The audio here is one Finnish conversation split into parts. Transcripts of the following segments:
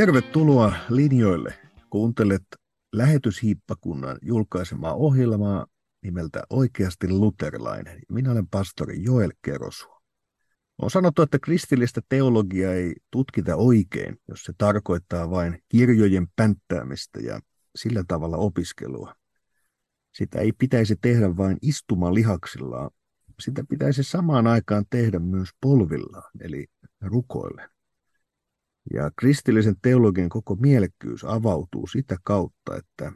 Tervetuloa linjoille. Kuuntelet lähetyshiippakunnan julkaisemaa ohjelmaa nimeltä Oikeasti luterilainen. Minä olen pastori Joel Kerosu. On sanottu, että kristillistä teologiaa ei tutkita oikein, jos se tarkoittaa vain kirjojen pänttäämistä ja sillä tavalla opiskelua. Sitä ei pitäisi tehdä vain istumalihaksilla, sitä pitäisi samaan aikaan tehdä myös polvillaan, eli rukoille. Ja kristillisen teologian koko mielekkyys avautuu sitä kautta, että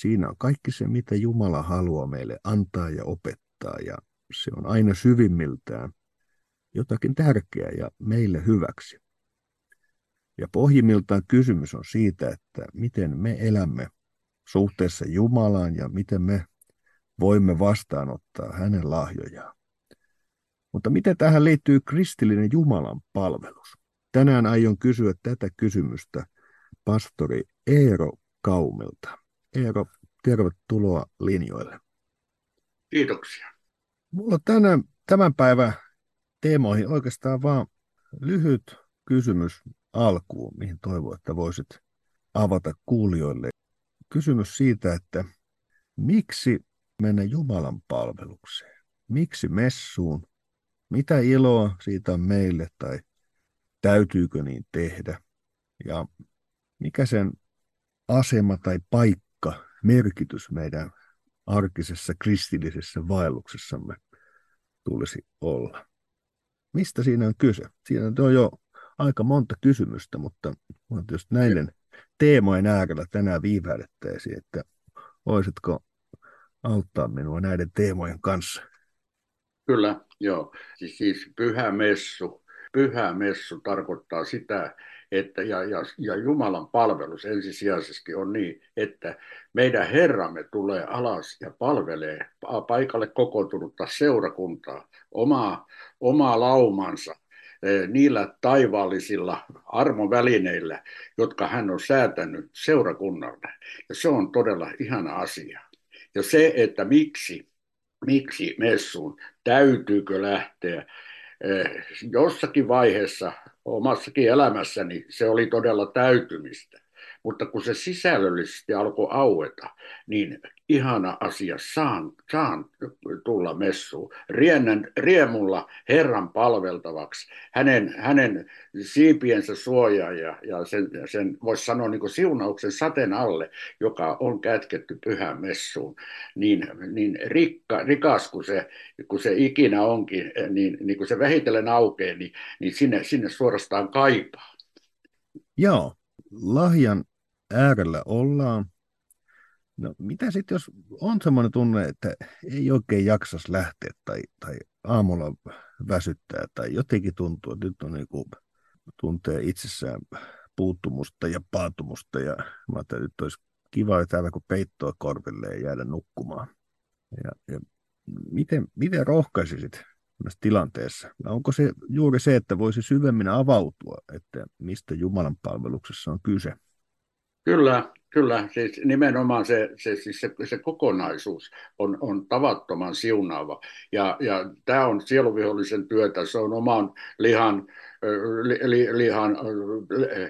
siinä on kaikki se, mitä Jumala haluaa meille antaa ja opettaa, ja se on aina syvimmiltään jotakin tärkeää ja meille hyväksi. Ja pohjimmiltaan kysymys on siitä, että miten me elämme suhteessa Jumalaan ja miten me voimme vastaanottaa hänen lahjojaan. Mutta miten tähän liittyy kristillinen Jumalan palvelus? Tänään aion kysyä tätä kysymystä pastori Eero Kaumilta. Eero, tervetuloa linjoille. Kiitoksia. Mulla on tänään, tämän päivän teemoihin oikeastaan vaan lyhyt kysymys alkuun, mihin toivon, että voisit avata kuulijoille. Kysymys siitä, että miksi mennä Jumalan palvelukseen? Miksi messuun? Mitä iloa siitä on meille tai täytyykö niin tehdä? Ja mikä sen asema tai paikka, merkitys meidän arkisessa kristillisessä vaelluksessamme tulisi olla? Mistä siinä on kyse? Siinä on jo aika monta kysymystä, mutta tietysti näiden teemojen äärellä tänään viivähdettäisiin, että voisitko auttaa minua näiden teemojen kanssa? Kyllä, joo. Siis, siis pyhä messu. Pyhä messu tarkoittaa sitä, että ja, ja, ja Jumalan palvelus ensisijaisesti on niin, että meidän Herramme tulee alas ja palvelee paikalle kokoontunutta seurakuntaa, omaa, omaa laumansa, eh, niillä taivaallisilla armovälineillä, jotka hän on säätänyt seurakunnalle. Ja se on todella ihana asia. Ja se, että miksi, miksi messuun, täytyykö lähteä, jossakin vaiheessa omassakin elämässäni se oli todella täytymistä. Mutta kun se sisällöllisesti alkoi aueta, niin ihana asia, saan, saan tulla messuun. Riennän riemulla Herran palveltavaksi, hänen, hänen siipiensä suojaa ja, ja sen, sen voisi sanoa niin siunauksen sateen alle, joka on kätketty pyhän messuun. Niin, niin rikka, rikas kuin se, kun se ikinä onkin, niin, niin kun se vähitellen aukeaa, niin, niin sinne, sinne suorastaan kaipaa. Joo, lahjan äärellä ollaan. No mitä sitten, jos on semmoinen tunne, että ei oikein jaksas lähteä tai, tai aamulla väsyttää tai jotenkin tuntuu, että nyt on niin kuin, tuntee itsessään puuttumusta ja paatumusta ja mä että nyt olisi kiva täällä kun peittoa korville ja jäädä nukkumaan. Ja, ja miten, miten rohkaisisit tässä tilanteessa? Onko se juuri se, että voisi syvemmin avautua, että mistä Jumalan palveluksessa on kyse? Kyllä, kyllä. Siis nimenomaan se, se, siis se, se kokonaisuus on, on tavattoman siunaava. Ja, ja tämä on sieluvihollisen työtä, se on oman lihan, li, li, lihan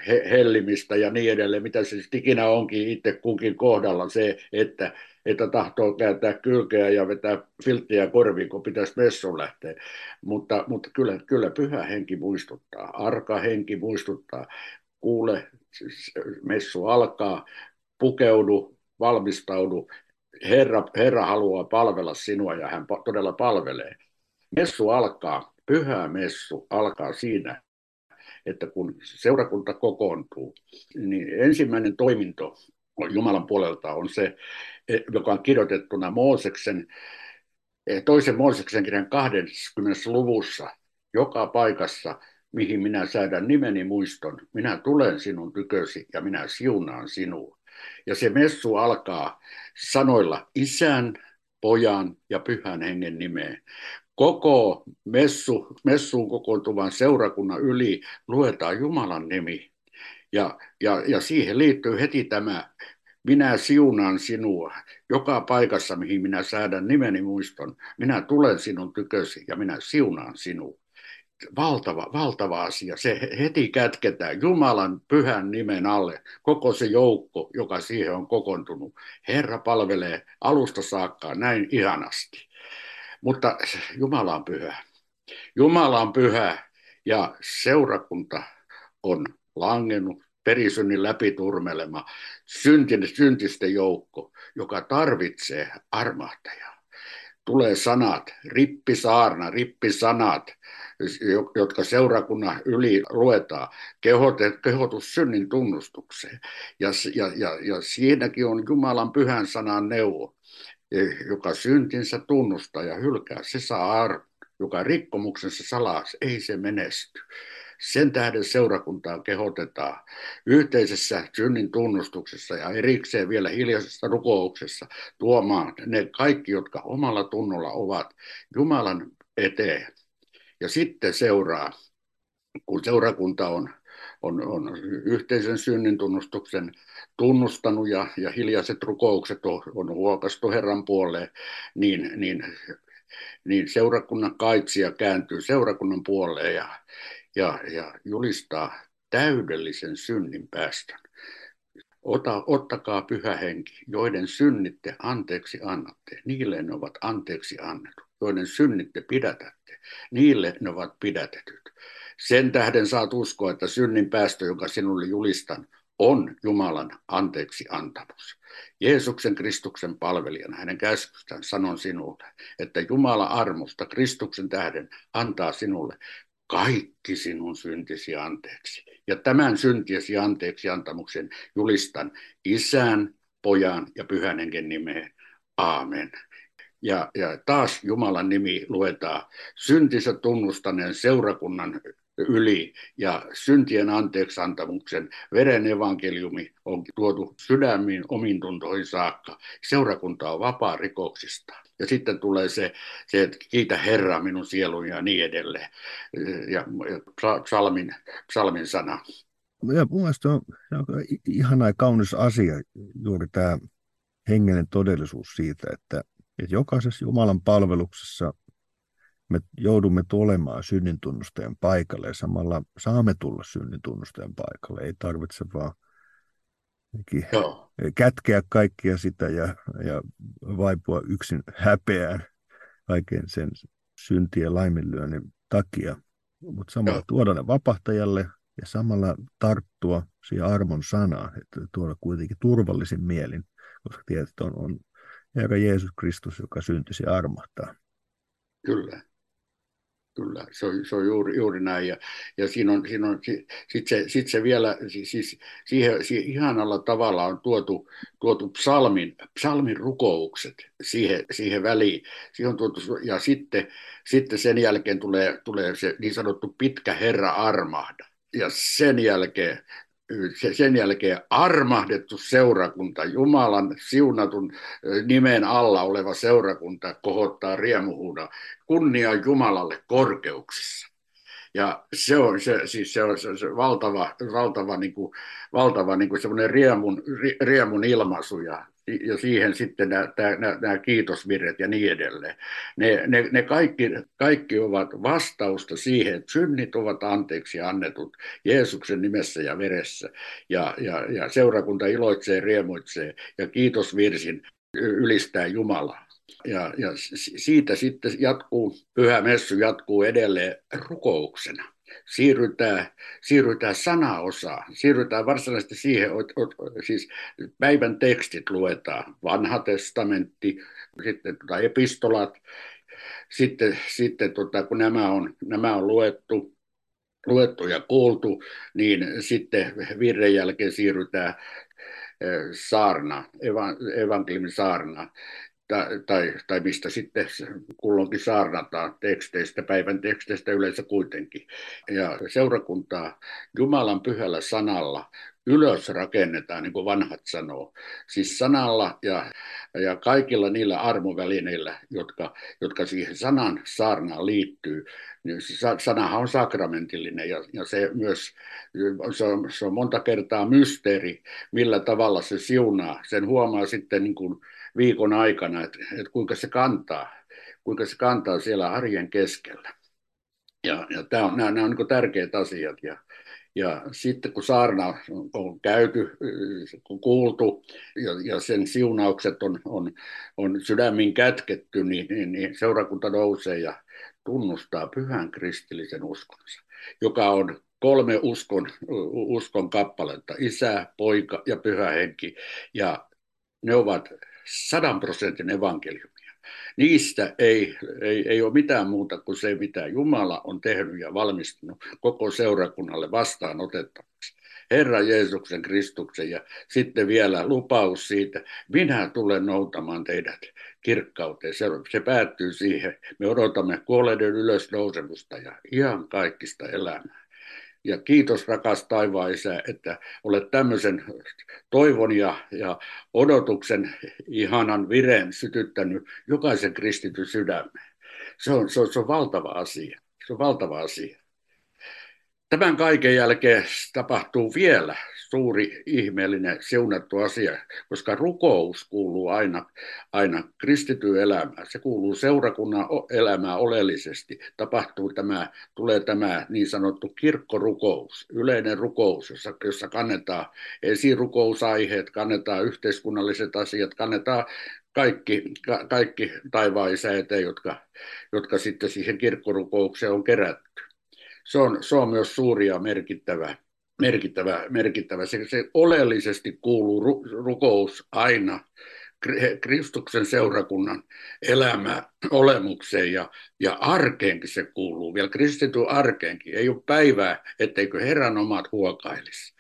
he, hellimistä ja niin edelleen, mitä se siis ikinä onkin itse kunkin kohdalla se, että, että tahtoo kääntää kylkeä ja vetää filttiä korviin, kun pitäisi messun lähteä. Mutta, mutta kyllä, kyllä pyhä henki muistuttaa, arka henki muistuttaa, kuule, messu alkaa, pukeudu, valmistaudu, Herra, Herra haluaa palvella sinua ja hän todella palvelee. Messu alkaa, pyhä messu alkaa siinä, että kun seurakunta kokoontuu, niin ensimmäinen toiminto Jumalan puolelta on se, joka on kirjoitettuna Mooseksen, toisen Mooseksen kirjan 20. luvussa, joka paikassa mihin minä säädän nimeni muiston. Minä tulen sinun tykösi ja minä siunaan sinua. Ja se messu alkaa sanoilla isän, pojan ja pyhän hengen nimeen. Koko messu, messuun kokoontuvan seurakunnan yli luetaan Jumalan nimi. Ja, ja, ja siihen liittyy heti tämä minä siunaan sinua joka paikassa, mihin minä säädän nimeni muiston. Minä tulen sinun tykösi ja minä siunaan sinua. Valtava, valtava asia. Se heti kätketään Jumalan pyhän nimen alle, koko se joukko, joka siihen on kokoontunut. Herra palvelee alusta saakka näin ihanasti. Mutta Jumala on pyhä. Jumala on pyhä ja seurakunta on langennut perisynnin läpiturmelema syntisten joukko, joka tarvitsee armahtajaa. Tulee sanat, rippisaarna, rippisanat, jotka seurakunnan yli luetaan, kehotus synnin tunnustukseen. Ja, ja, ja, ja siinäkin on Jumalan pyhän sanan neuvo, e, joka syntinsä tunnustaa ja hylkää, se saa arvo, joka rikkomuksensa salaa, ei se menesty. Sen tähden seurakuntaa kehotetaan yhteisessä synnin tunnustuksessa ja erikseen vielä hiljaisessa rukouksessa tuomaan ne kaikki, jotka omalla tunnolla ovat Jumalan eteen. Ja sitten seuraa, kun seurakunta on, on, on yhteisen synnin tunnustuksen tunnustanut ja, ja hiljaiset rukoukset on, on huokastu Herran puoleen, niin, niin, niin seurakunnan kaitsija kääntyy seurakunnan puoleen ja, ja, ja julistaa täydellisen synnin päästön. Ota, ottakaa pyhä henki, joiden synnitte anteeksi annatte, niille ne ovat anteeksi annetut, joiden synnitte pidätätte, niille ne ovat pidätetyt. Sen tähden saat uskoa, että synnin päästö, jonka sinulle julistan, on Jumalan anteeksi antamus. Jeesuksen Kristuksen palvelijana hänen käskystään sanon sinulle, että Jumala armosta Kristuksen tähden antaa sinulle kaikki sinun syntisi anteeksi. Ja tämän syntiesi anteeksi antamuksen julistan isän, pojan ja pyhän hengen nimeen. Aamen. Ja, ja taas Jumalan nimi luetaan syntinsä tunnustaneen seurakunnan yli ja syntien anteeksantamuksen veren evankeliumi on tuotu sydämiin omin tuntoihin saakka. Seurakunta on vapaa rikoksista. Ja sitten tulee se, se että kiitä Herraa minun sielun ja niin edelleen. Ja, ja psalmin, psalmin sana. Ja mun mielestä on, on ihana ja kaunis asia juuri tämä hengellinen todellisuus siitä, että, että jokaisessa Jumalan palveluksessa me joudumme tulemaan synnintunnustajan paikalle ja samalla saamme tulla synnintunnustajan paikalle. Ei tarvitse vaan Joo. kätkeä kaikkia sitä ja, ja vaipua yksin häpeään kaiken sen syntien laiminlyönnin takia, mutta samalla Joo. tuoda ne vapahtajalle ja samalla tarttua siihen armon sanaan, että tuoda kuitenkin turvallisin mielin, koska tiedät, että on, on Herra Jeesus Kristus, joka syntisi armahtaa. Kyllä. Kyllä, se on, se on juuri, juuri näin. Ja, ja siinä on, siinä on sit se, sit se vielä, siis siihen, siihen ihanalla tavalla on tuotu, tuotu psalmin, psalmin rukoukset siihen, siihen väliin. Siihen on tuotu, ja sitten, sitten sen jälkeen tulee, tulee se niin sanottu pitkä Herra armahda. Ja sen jälkeen sen jälkeen armahdettu seurakunta, Jumalan siunatun nimen alla oleva seurakunta kohottaa riemuhuuda kunnia Jumalalle korkeuksissa. Ja se on, se, siis se on se, se valtava, valtava, niin kuin, valtava niin kuin semmoinen riemun, riemun ilmaisu ja ja siihen sitten nämä, nämä, nämä kiitosvirret ja niin edelleen. Ne, ne, ne kaikki, kaikki ovat vastausta siihen, että synnit ovat anteeksi annetut Jeesuksen nimessä ja veressä. Ja, ja, ja seurakunta iloitsee, riemuitsee ja kiitosvirsin ylistää Jumalaa. Ja, ja siitä sitten jatkuu, pyhä messu jatkuu edelleen rukouksena. Siirrytään, siirrytään sanaosaan, siirrytään varsinaisesti siihen, siis päivän tekstit luetaan, vanha testamentti, sitten tota epistolat, sitten, sitten tota, kun nämä on, nämä on luettu, luettu ja kuultu, niin sitten virren jälkeen siirrytään eh, saarna, evankeliumin saarna tai, tai, tai mistä sitten kulloinkin saarnataan teksteistä, päivän teksteistä yleensä kuitenkin. Ja seurakuntaa Jumalan pyhällä sanalla ylös rakennetaan, niin kuin vanhat sanoo. Siis sanalla ja, ja kaikilla niillä armovälineillä, jotka, jotka siihen sanan saarnaan liittyy. Niin sanahan on sakramentillinen ja, ja se myös se on, se on monta kertaa mysteeri, millä tavalla se siunaa. Sen huomaa sitten niin kuin viikon aikana, että, että kuinka se kantaa, kuinka se kantaa siellä arjen keskellä. Ja, ja tämä on, nämä, nämä on niin tärkeät asiat. Ja, ja sitten kun saarna on, käyty, kun kuultu ja, ja sen siunaukset on, on, on sydämin kätketty, niin, niin, niin seurakunta nousee ja tunnustaa pyhän kristillisen uskonsa, joka on kolme uskon, uskon kappaletta, isä, poika ja pyhä henki. Ja ne ovat sadan prosentin evankeliumia. Niistä ei, ei, ei ole mitään muuta kuin se, mitä Jumala on tehnyt ja valmistunut koko seurakunnalle vastaanotettavaksi. Herra Jeesuksen Kristuksen ja sitten vielä lupaus siitä, minä tulen noutamaan teidät kirkkauteen. Se, se päättyy siihen. Me odotamme kuolleiden ylösnousemusta ja ihan kaikista elämää. Ja kiitos rakas taivaan isä, että olet tämmöisen toivon ja, ja odotuksen ihanan vireen sytyttänyt jokaisen kristityn sydämeen. Se on, se, on, se on valtava asia. Se on valtava asia. Tämän kaiken jälkeen tapahtuu vielä suuri ihmeellinen siunattu asia, koska rukous kuuluu aina, aina kristityn elämään. Se kuuluu seurakunnan elämään oleellisesti. Tapahtuu tämä, tulee tämä niin sanottu kirkkorukous, yleinen rukous, jossa, jossa kannetaan esirukousaihеet, kannetaan yhteiskunnalliset asiat, kannetaan kaikki, ka, kaikki taivaan jotka, jotka sitten siihen kirkkorukoukseen on kerätty. Se on, se on myös suuri ja merkittävä merkittävä. merkittävä. Se, se oleellisesti kuuluu ru, rukous aina Kristuksen seurakunnan elämä olemukseen ja, ja arkeenkin se kuuluu, vielä kristityn arkeenkin. Ei ole päivää, etteikö Herran omat huokailisi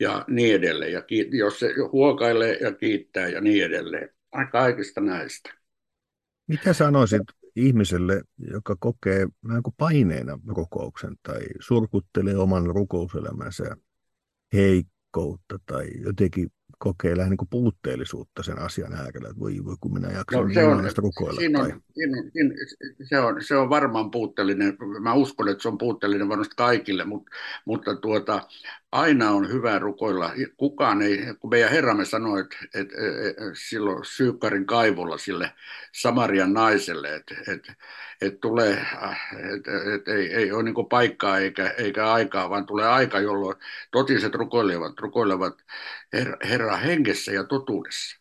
ja niin edelleen. Ja kiit, jos se huokailee ja kiittää ja niin edelleen. Kaikista näistä. Mitä sanoisit ihmiselle, joka kokee vähän kuin paineena rukouksen tai surkuttelee oman rukouselämänsä heikkoutta tai jotenkin kokee lähinnä niin puutteellisuutta sen asian äärellä, että voi, voi kun minä jaksan no, se on, rukoilla. Siinä on, siinä, siinä, se, on, se on varmaan puutteellinen, mä uskon, että se on puutteellinen varmasti kaikille, mutta, mutta tuota, aina on hyvä rukoilla. Kukaan ei, kun meidän Herramme sanoi, että, että, että silloin Syykkarin kaivolla sille Samarian naiselle, että, että, että tulee, että, että ei, ei ole niin paikkaa eikä, eikä aikaa, vaan tulee aika, jolloin totiset rukoilevat, rukoilevat Herra hengessä ja totuudessa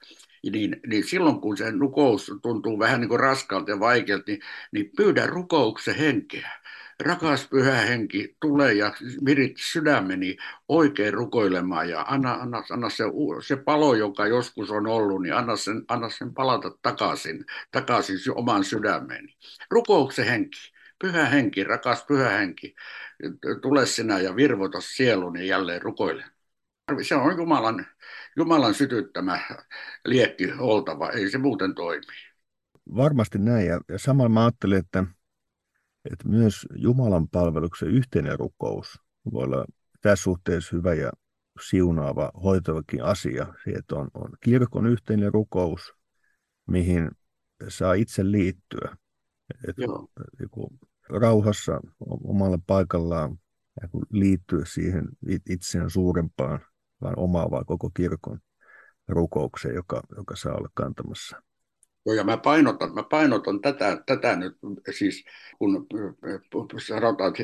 niin, niin silloin kun se rukous tuntuu vähän niin kuin raskalta ja vaikealta, niin, niin pyydä rukouksen henkeä rakas pyhä henki, tule ja virit sydämeni oikein rukoilemaan ja anna, anna, anna se, se palo, joka joskus on ollut, niin anna sen, anna sen palata takaisin, takaisin oman sydämeni. Rukouksen henki, pyhä henki, rakas pyhä henki, tule sinä ja virvota sieluni jälleen rukoile. Se on Jumalan, Jumalan sytyttämä liekki oltava, ei se muuten toimi. Varmasti näin, ja, samalla mä ajattelin, että että myös Jumalan palveluksen yhteinen rukous voi olla tässä suhteessa hyvä ja siunaava, hoitavakin asia. Se, että on, on kirkon yhteinen rukous, mihin saa itse liittyä. Että joku rauhassa omalla paikallaan liittyä siihen itseään suurempaan, vaan omaavaan koko kirkon rukoukseen, joka, joka saa olla kantamassa Joo, ja mä painotan, mä painotan tätä, tätä nyt, siis kun sanotaan, että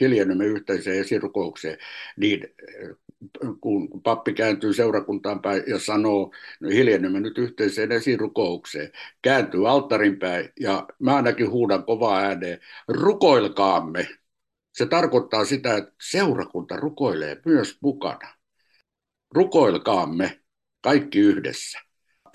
hiljennymme yhteiseen esirukoukseen, niin kun pappi kääntyy seurakuntaan päin ja sanoo, no hiljennymme nyt yhteiseen esirukoukseen, kääntyy alttarin päin ja mä ainakin huudan kovaa ääneen, rukoilkaamme. Se tarkoittaa sitä, että seurakunta rukoilee myös mukana. Rukoilkaamme kaikki yhdessä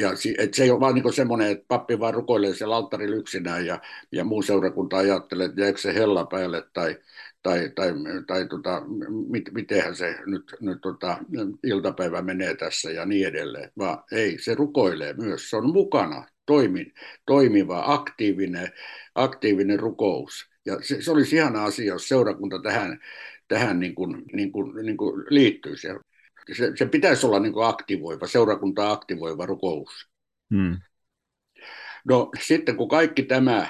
ja et se ei ole vaan niin semmoinen, että pappi vaan rukoilee siellä alttarilla yksinään ja, ja muu seurakunta ajattelee, että jääkö se hella päälle tai, tai, tai, tai tota, mit, mitenhän se nyt, nyt tota, iltapäivä menee tässä ja niin edelleen. Vaan ei, se rukoilee myös, se on mukana toimin, toimiva, aktiivinen, aktiivinen rukous. Ja se, se olisi ihana asia, jos seurakunta tähän, tähän niin kuin, niin kuin, niin kuin liittyisi se, se pitäisi olla niin kuin aktivoiva, seurakuntaa aktivoiva rukous. Hmm. No sitten kun kaikki tämä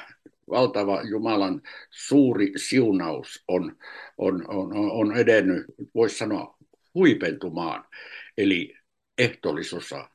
valtava Jumalan suuri siunaus on, on, on, on edennyt, voisi sanoa, huipentumaan, eli ehtoollisosaan,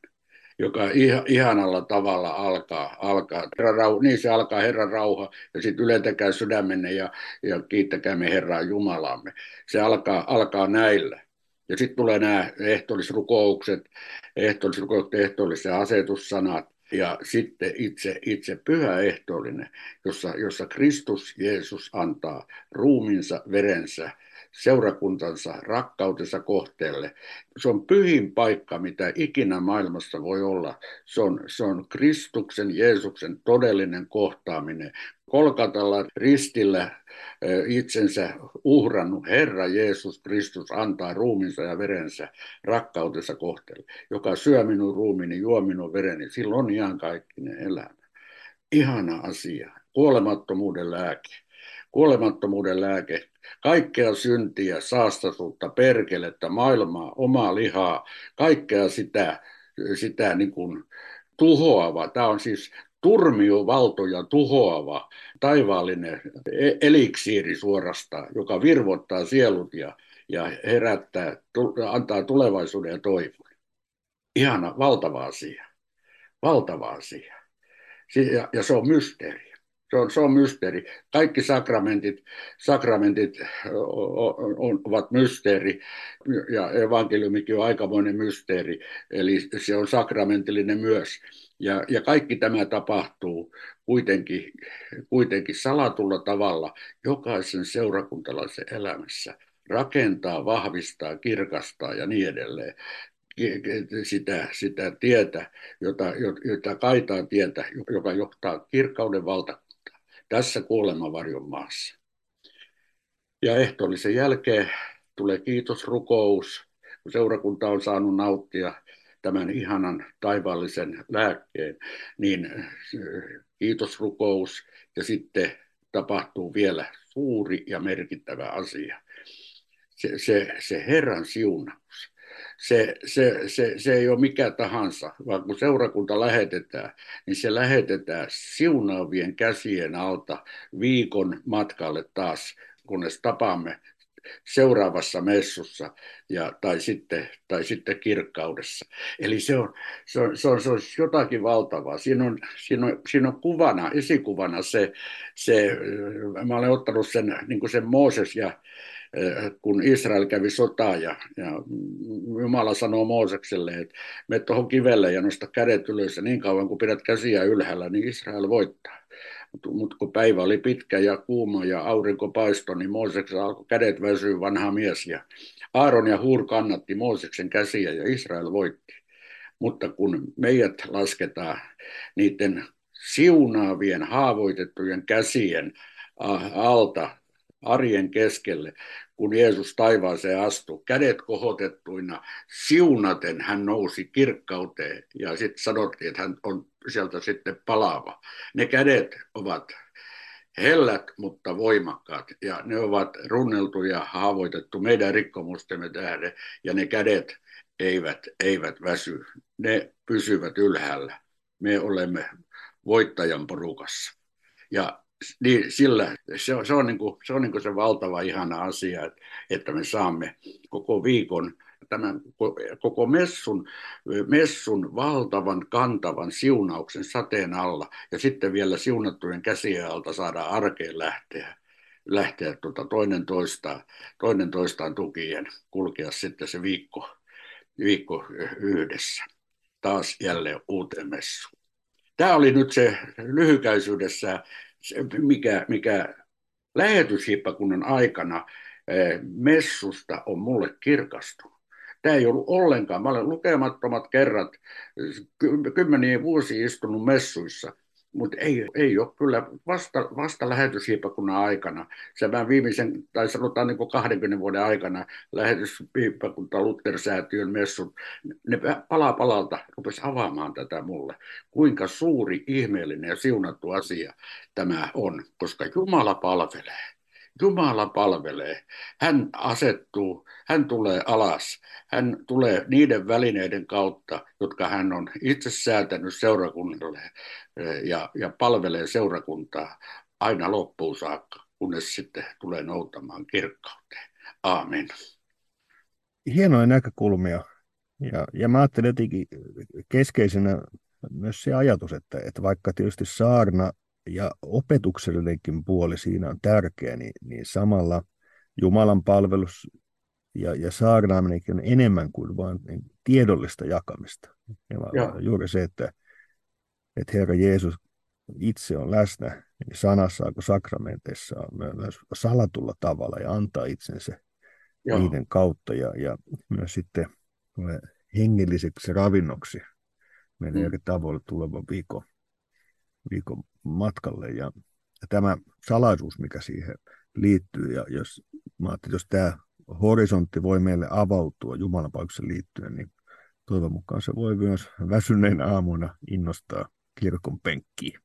joka ihanalla tavalla alkaa. alkaa. Herran rauha, niin se alkaa Herran rauha ja sitten ylentäkää sydämenne ja, ja kiittäkäämme Herraa Jumalamme. Se alkaa, alkaa näillä. Ja sitten tulee nämä ehtoollisrukoukset, ehtoollisrukoukset, ehtoolliset asetussanat ja sitten itse, itse pyhä ehtoollinen, jossa, jossa Kristus Jeesus antaa ruuminsa, verensä, seurakuntansa, rakkautensa kohteelle. Se on pyhin paikka, mitä ikinä maailmassa voi olla. Se on, se on Kristuksen, Jeesuksen todellinen kohtaaminen. Kolkatalla ristillä itsensä uhrannut Herra Jeesus Kristus antaa ruuminsa ja verensä rakkautensa kohteelle. Joka syö minun ruumini, juo minun vereni, silloin on ihan kaikkinen elämä. Ihana asia. Kuolemattomuuden lääke. Kuolemattomuuden lääke. Kaikkea syntiä, saastaisuutta, perkelettä, maailmaa, omaa lihaa, kaikkea sitä, sitä niin kuin tuhoava. Tämä on siis turmiovaltoja tuhoava taivaallinen e- eliksiiri suorastaan, joka virvottaa sielut ja, ja herättää, antaa tulevaisuuden ja toivon. Ihana, valtava asia. Valtava asia. Ja, ja se on mysteeri. Se on, se on mysteeri. Kaikki sakramentit, sakramentit on, ovat mysteeri ja evankeliumikin on aikamoinen mysteeri, eli se on sakramentillinen myös. Ja, ja kaikki tämä tapahtuu kuitenkin, kuitenkin salatulla tavalla jokaisen seurakuntalaisen elämässä. Rakentaa, vahvistaa, kirkastaa ja niin edelleen sitä, sitä tietä, jota, jota kaitaa tietä, joka johtaa kirkkauden valtakuntaan tässä kuolemavarjon maassa. Ja ehtoollisen jälkeen tulee kiitosrukous, kun seurakunta on saanut nauttia tämän ihanan taivaallisen lääkkeen, niin kiitosrukous ja sitten tapahtuu vielä suuri ja merkittävä asia. Se, se, se Herran siunaus. Se, se, se, se ei ole mikä tahansa, vaan kun seurakunta lähetetään, niin se lähetetään siunaavien käsien alta viikon matkalle taas, kunnes tapaamme seuraavassa messussa ja, tai, sitten, tai sitten kirkkaudessa. Eli se on, se on, se on, se on jotakin valtavaa. Siinä on, siinä on, siinä on kuvana, esikuvana se, se, mä olen ottanut sen, niin kuin sen Mooses ja kun Israel kävi sotaa ja, ja Jumala sanoo Moosekselle, että me tuohon kivelle ja nosta kädet ylös ja niin kauan kun pidät käsiä ylhäällä, niin Israel voittaa. Mutta kun päivä oli pitkä ja kuuma ja aurinko paistoi, niin Mooseksen alkoi kädet väsyä vanha mies. Ja Aaron ja Huur kannatti Mooseksen käsiä ja Israel voitti. Mutta kun meidät lasketaan niiden siunaavien haavoitettujen käsien alta arjen keskelle, kun Jeesus taivaaseen astui, kädet kohotettuina, siunaten hän nousi kirkkauteen ja sitten sanottiin, että hän on sieltä sitten palaava. Ne kädet ovat hellät, mutta voimakkaat ja ne ovat runneltu ja haavoitettu meidän rikkomustemme tähden ja ne kädet eivät, eivät väsy, ne pysyvät ylhäällä. Me olemme voittajan porukassa. Ja niin sillä, se on, se on, niin kuin, se, on niin kuin se valtava ihana asia, että, me saamme koko viikon tämän koko messun, messun valtavan kantavan siunauksen sateen alla ja sitten vielä siunattujen käsien alta saada arkeen lähteä, lähteä tuota toinen, toistaan, toinen toistaan tukien, kulkea sitten se viikko, viikko yhdessä taas jälleen uuteen messuun. Tämä oli nyt se lyhykäisyydessä mikä, mikä lähetyshippakunnan aikana eh, messusta on mulle kirkastunut. Tämä ei ollut ollenkaan. Mä olen lukemattomat kerrat, kymmeniä vuosia istunut messuissa – mutta ei, ei ole kyllä vasta, vasta lähetyshiippakunnan aikana, se vähän viimeisen, tai sanotaan niin 20 vuoden aikana lähetyshiippakunta Luther-säätiön messut, ne palaa palalta rupesi avaamaan tätä mulle, kuinka suuri, ihmeellinen ja siunattu asia tämä on, koska Jumala palvelee. Jumala palvelee. Hän asettuu, hän tulee alas, hän tulee niiden välineiden kautta, jotka hän on itse säätänyt seurakunnalle eh, ja, ja palvelee seurakuntaa aina loppuun saakka, kunnes sitten tulee noutamaan kirkkauteen. Aamen. Hienoja näkökulmia. Ja, ja mä ajattelen jotenkin keskeisenä myös se ajatus, että, että vaikka tietysti saarna ja opetuksellinenkin puoli siinä on tärkeä, niin, niin samalla Jumalan palvelus ja, ja saarnaaminenkin on enemmän kuin vain niin tiedollista jakamista. Ja juuri se, että, että Herra Jeesus itse on läsnä niin sanassa kuin sakramenteissa on myös salatulla tavalla ja antaa itsensä Joo. niiden kautta ja, ja myös sitten hengelliseksi ravinnoksi meidän mm. eri tavoilla tulevan viikon, viikon matkalle. Ja, ja tämä salaisuus, mikä siihen liittyy, ja jos, mä jos tämä horisontti voi meille avautua Jumalan liittyen, niin toivon mukaan se voi myös väsyneen aamuna innostaa kirkon penkkiin.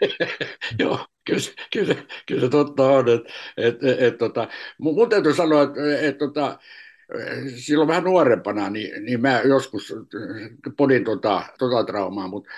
Joo, kyllä, kyllä, kyllä totta on. Et, et, et, tota, mun täytyy sanoa, että et, tota, silloin vähän nuorempana, niin, niin mä joskus podin tota, tota traumaa, mutta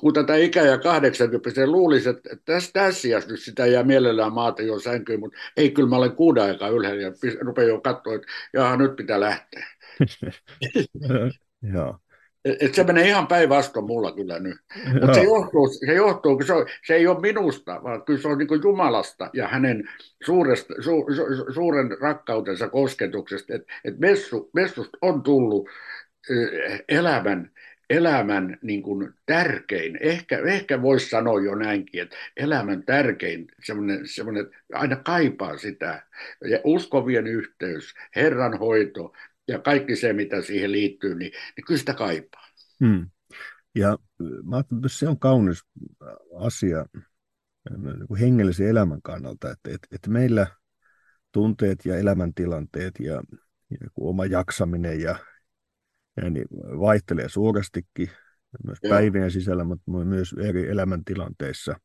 kun tätä ikää ja 80 luulisi, että tässä, tässä nyt sitä jää mielellään maata jo sänkyyn, mutta ei, kyllä mä olen kuuden aikaa ylhäällä ja rupean jo katsoa, että jaha, nyt pitää lähteä. Joo. Et se menee ihan päinvastoin mulla kyllä nyt. Mutta se johtuu, se johtuu se, on, se ei ole minusta, vaan kyllä se on niin Jumalasta ja hänen suuresta, su, su, suuren rakkautensa kosketuksesta. Että et messu, messusta on tullut elämän, elämän niin kuin tärkein, ehkä, ehkä voisi sanoa jo näinkin, että elämän tärkein, semmoinen, semmoinen aina kaipaa sitä, ja uskovien yhteys, Herran hoito, ja kaikki se, mitä siihen liittyy, niin, niin kyllä sitä kaipaa. Hmm. Ja mä se on kaunis asia niin hengellisen elämän kannalta, että, että, että meillä tunteet ja elämäntilanteet ja, ja oma jaksaminen ja, ja niin vaihtelee suurestikin myös Joo. päivien sisällä, mutta myös eri elämäntilanteissa.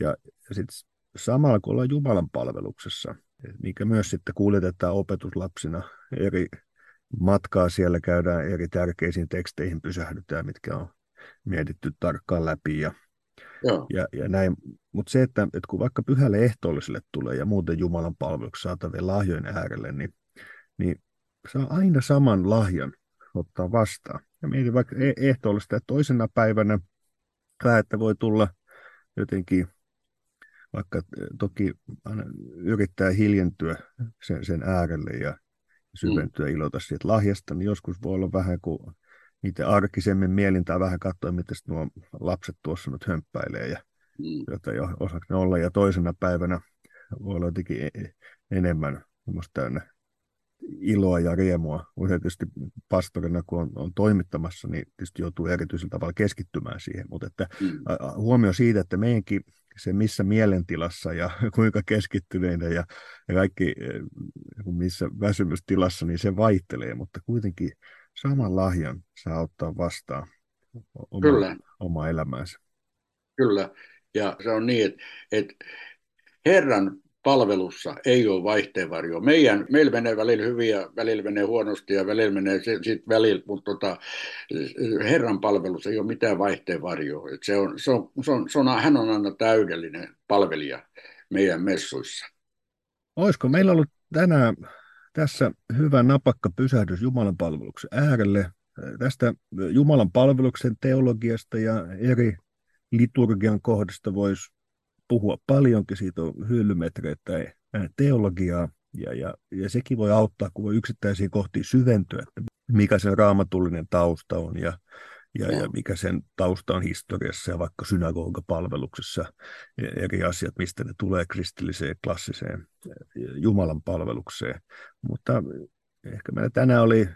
Ja, ja sitten samalla kun ollaan Jumalan palveluksessa, mikä myös sitten kuljetetaan opetuslapsina eri matkaa siellä käydään eri tärkeisiin teksteihin pysähdytään, mitkä on mietitty tarkkaan läpi ja, ja, ja näin. Mutta se, että, että kun vaikka pyhälle ehtoolliselle tulee ja muuten Jumalan palveluksi saatavien lahjojen äärelle, niin, niin saa aina saman lahjan ottaa vastaan. Ja mietin vaikka e-, ehtoollista, että toisena päivänä että voi tulla jotenkin vaikka toki yrittää hiljentyä sen, sen äärelle ja syventyä mm. ilota siitä lahjasta, niin joskus voi olla vähän kuin niitä arkisemmin mielintää vähän katsoa, miten nuo lapset tuossa nyt hömppäilee ja mm. jota jo osaksi ne olla. Ja toisena päivänä voi olla jotenkin e-, enemmän täynnä iloa ja riemua. Usein tietysti pastorina, kun on, on toimittamassa, niin tietysti joutuu erityisellä tavalla keskittymään siihen. Mutta että mm. huomio siitä, että meidänkin se missä mielentilassa ja kuinka keskittyneinä ja, ja kaikki eh, missä väsymystilassa, niin se vaihtelee, mutta kuitenkin saman lahjan saa ottaa vastaan oma, Kyllä. oma elämäänsä. Kyllä, ja se on niin, että, että Herran palvelussa ei ole vaihteenvarjoa. Meidän, meillä menee välillä hyvin ja välillä menee huonosti ja välillä menee sitten välillä, mutta tota, Herran palvelus ei ole mitään vaihteenvarjoa. se on, se on, se on, se on, hän on aina täydellinen palvelija meidän messuissa. Olisiko meillä ollut tänään tässä hyvä napakka pysähdys Jumalan palveluksen äärelle? Tästä Jumalan palveluksen teologiasta ja eri liturgian kohdista voisi puhua paljonkin, siitä on hyllymetreitä teologiaa, ja, ja, ja sekin voi auttaa, kun voi yksittäisiin kohtiin syventyä, että mikä sen raamatullinen tausta on ja, ja, ja mikä sen tausta on historiassa ja vaikka synagogapalveluksessa eri asiat, mistä ne tulee kristilliseen, klassiseen Jumalan palvelukseen. Mutta ehkä meillä tänään oli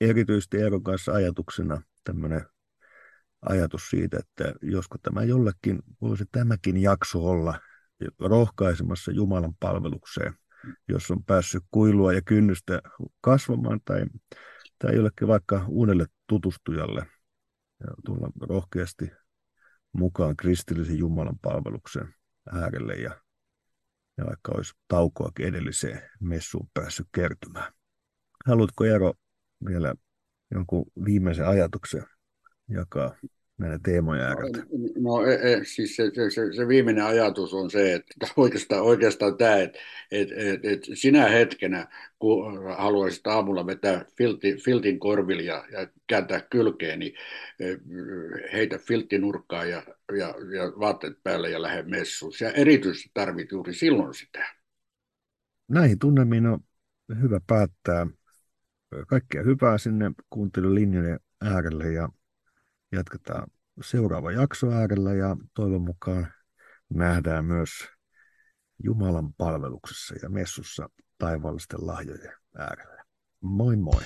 erityisesti Eeron kanssa ajatuksena tämmöinen ajatus siitä, että josko tämä jollekin voisi tämäkin jakso olla rohkaisemassa Jumalan palvelukseen, jos on päässyt kuilua ja kynnystä kasvamaan tai, tai jollekin vaikka uudelle tutustujalle ja tulla rohkeasti mukaan kristillisen Jumalan palveluksen äärelle ja, ja vaikka olisi taukoakin edelliseen messuun päässyt kertymään. Haluatko Eero vielä jonkun viimeisen ajatuksen jakaa teemojen ääreltä? No, no e, e, siis se, se, se, viimeinen ajatus on se, että oikeastaan, oikeastaan tämä, että et, et, et sinä hetkenä, kun haluaisit aamulla vetää filti, filtin korville ja, ja kääntää kylkeen, niin e, heitä filttinurkkaan ja, ja, ja vaatteet päälle ja lähde messuun. Ja erityisesti tarvit juuri silloin sitä. Näihin tunnelmiin on hyvä päättää. Kaikkea hyvää sinne kuuntelulinjojen äärelle ja jatketaan seuraava jakso äärellä ja toivon mukaan nähdään myös Jumalan palveluksessa ja messussa taivaallisten lahjojen äärellä. Moi moi!